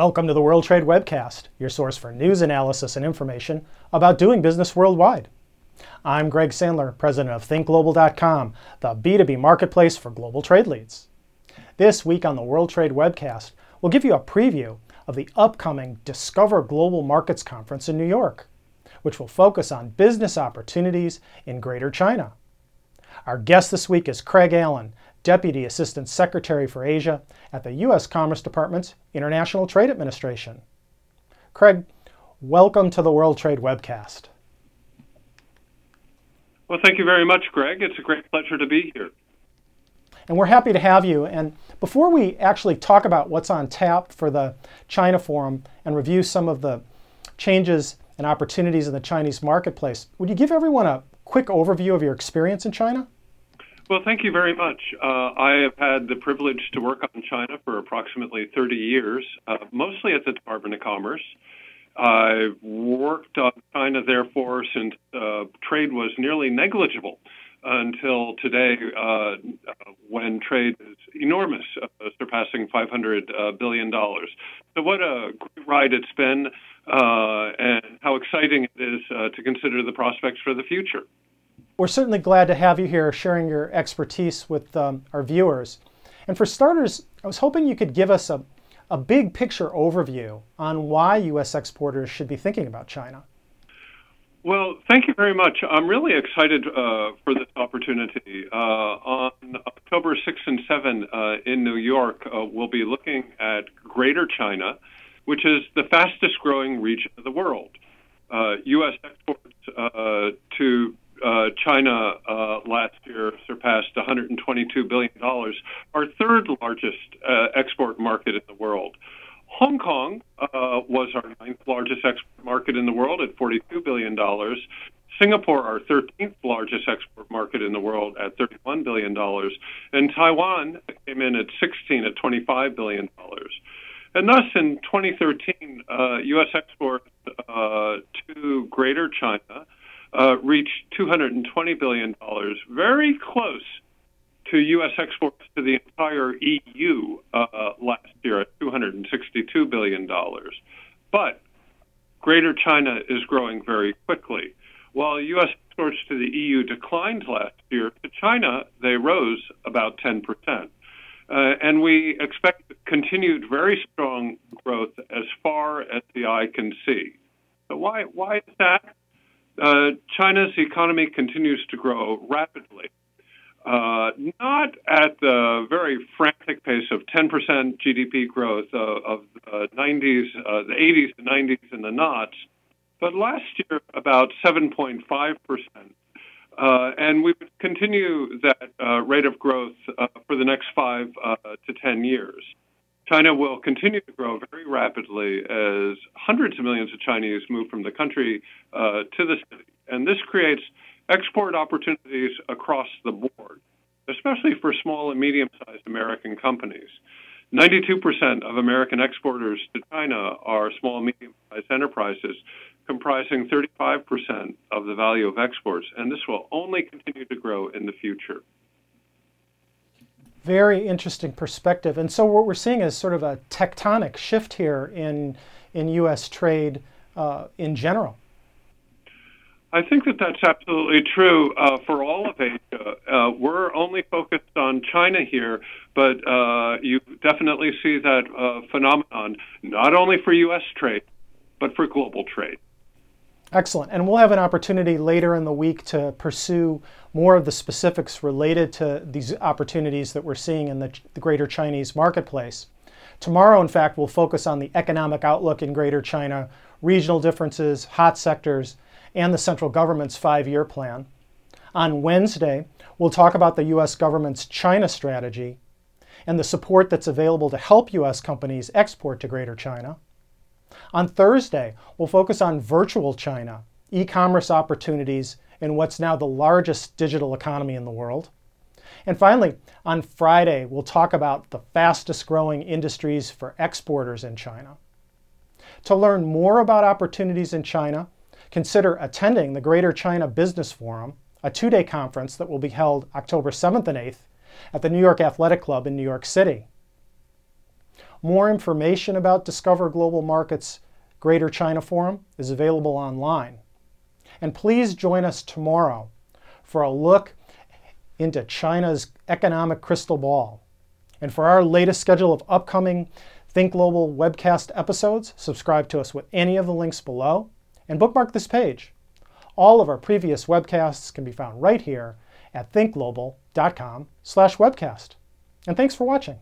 Welcome to the World Trade Webcast, your source for news analysis and information about doing business worldwide. I'm Greg Sandler, president of ThinkGlobal.com, the B2B marketplace for global trade leads. This week on the World Trade Webcast, we'll give you a preview of the upcoming Discover Global Markets Conference in New York, which will focus on business opportunities in Greater China. Our guest this week is Craig Allen, Deputy Assistant Secretary for Asia at the U.S. Commerce Department's International Trade Administration. Craig, welcome to the World Trade Webcast. Well, thank you very much, Greg. It's a great pleasure to be here. And we're happy to have you. And before we actually talk about what's on tap for the China Forum and review some of the changes and opportunities in the Chinese marketplace, would you give everyone a quick overview of your experience in China? Well, thank you very much. Uh, I have had the privilege to work on China for approximately 30 years, uh, mostly at the Department of Commerce. I've worked on China, therefore, since uh, trade was nearly negligible until today, uh, when trade is enormous, uh, surpassing $500 uh. So, what a great ride it's been, and how exciting it is to consider the prospects for the future. We're certainly glad to have you here sharing your expertise with um, our viewers. And for starters, I was hoping you could give us a, a big picture overview on why U.S. exporters should be thinking about China. Well, thank you very much. I'm really excited uh, for this opportunity. Uh, on October 6 and 7 uh, in New York, uh, we'll be looking at Greater China, which is the fastest growing region of the world. U.S. Uh, exports uh, to uh, China uh, last year surpassed $122 billion, our third largest uh, export market in the world. Hong Kong uh, was our ninth largest export market in the world at $42 billion. Singapore, our 13th largest export market in the world at $31 billion. And Taiwan came in at 16 at $25 billion. And thus, in 2013, uh, U.S. exports uh, to Greater China uh, reached $220 billion, very close to U.S. exports to the entire EU uh, last year at $262 billion. But Greater China is growing very quickly. While U.S. exports to the EU declined last year, to China they rose about 10%. Uh, and we expect continued very strong growth as far as the eye can see. So why why is that? Uh, China's economy continues to grow rapidly. Uh, not at the very frantic pace of 10% GDP growth uh, of the 90s, uh, the 80s, the 90s, and the knots, but last year about 7.5%. Uh, and we would continue that uh, rate of growth for the next five to 10 years. China will continue to grow very rapidly as hundreds of millions of Chinese move from the country uh, to the city. And this creates export opportunities across the board, especially for small and medium sized American companies. 92% of American exporters to China are small and medium sized enterprises, comprising 35% of the value of exports, and this will only continue to grow in the future. Very interesting perspective. And so what we're seeing is sort of a tectonic shift here in, in U.S. trade uh, in general. I think that that's absolutely true uh, for all of Asia. Uh, we're only focused on China here, but uh, you definitely see that uh, phenomenon not only for U.S. trade, but for global trade. Excellent. And we'll have an opportunity later in the week to pursue more of the specifics related to these opportunities that we're seeing in the, the, greater Chinese marketplace. Tomorrow, in fact, we'll focus on the economic outlook in greater China, regional differences, hot sectors, and the central government's five year plan. On Wednesday, we'll talk about the U.S. government's China strategy and the support that's available to help U.S. companies export to greater China. On Thursday, we'll focus on virtual China, e commerce opportunities in what's now the largest digital economy in the world. And finally, on Friday, we'll talk about the fastest growing industries for exporters in China. To learn more about opportunities in China, consider attending the Greater China Business Forum, a two day conference that will be held October 7th and 8th at the New York Athletic Club in New York City. More information about Discover Global Markets Greater China Forum is available online. And please join us tomorrow for a look into China's economic crystal ball. And for our latest schedule of upcoming Think Global webcast episodes, subscribe to us with any of the links below and bookmark this page. All of our previous webcasts can be found right here at thinkglobal.com/webcast. And thanks for watching.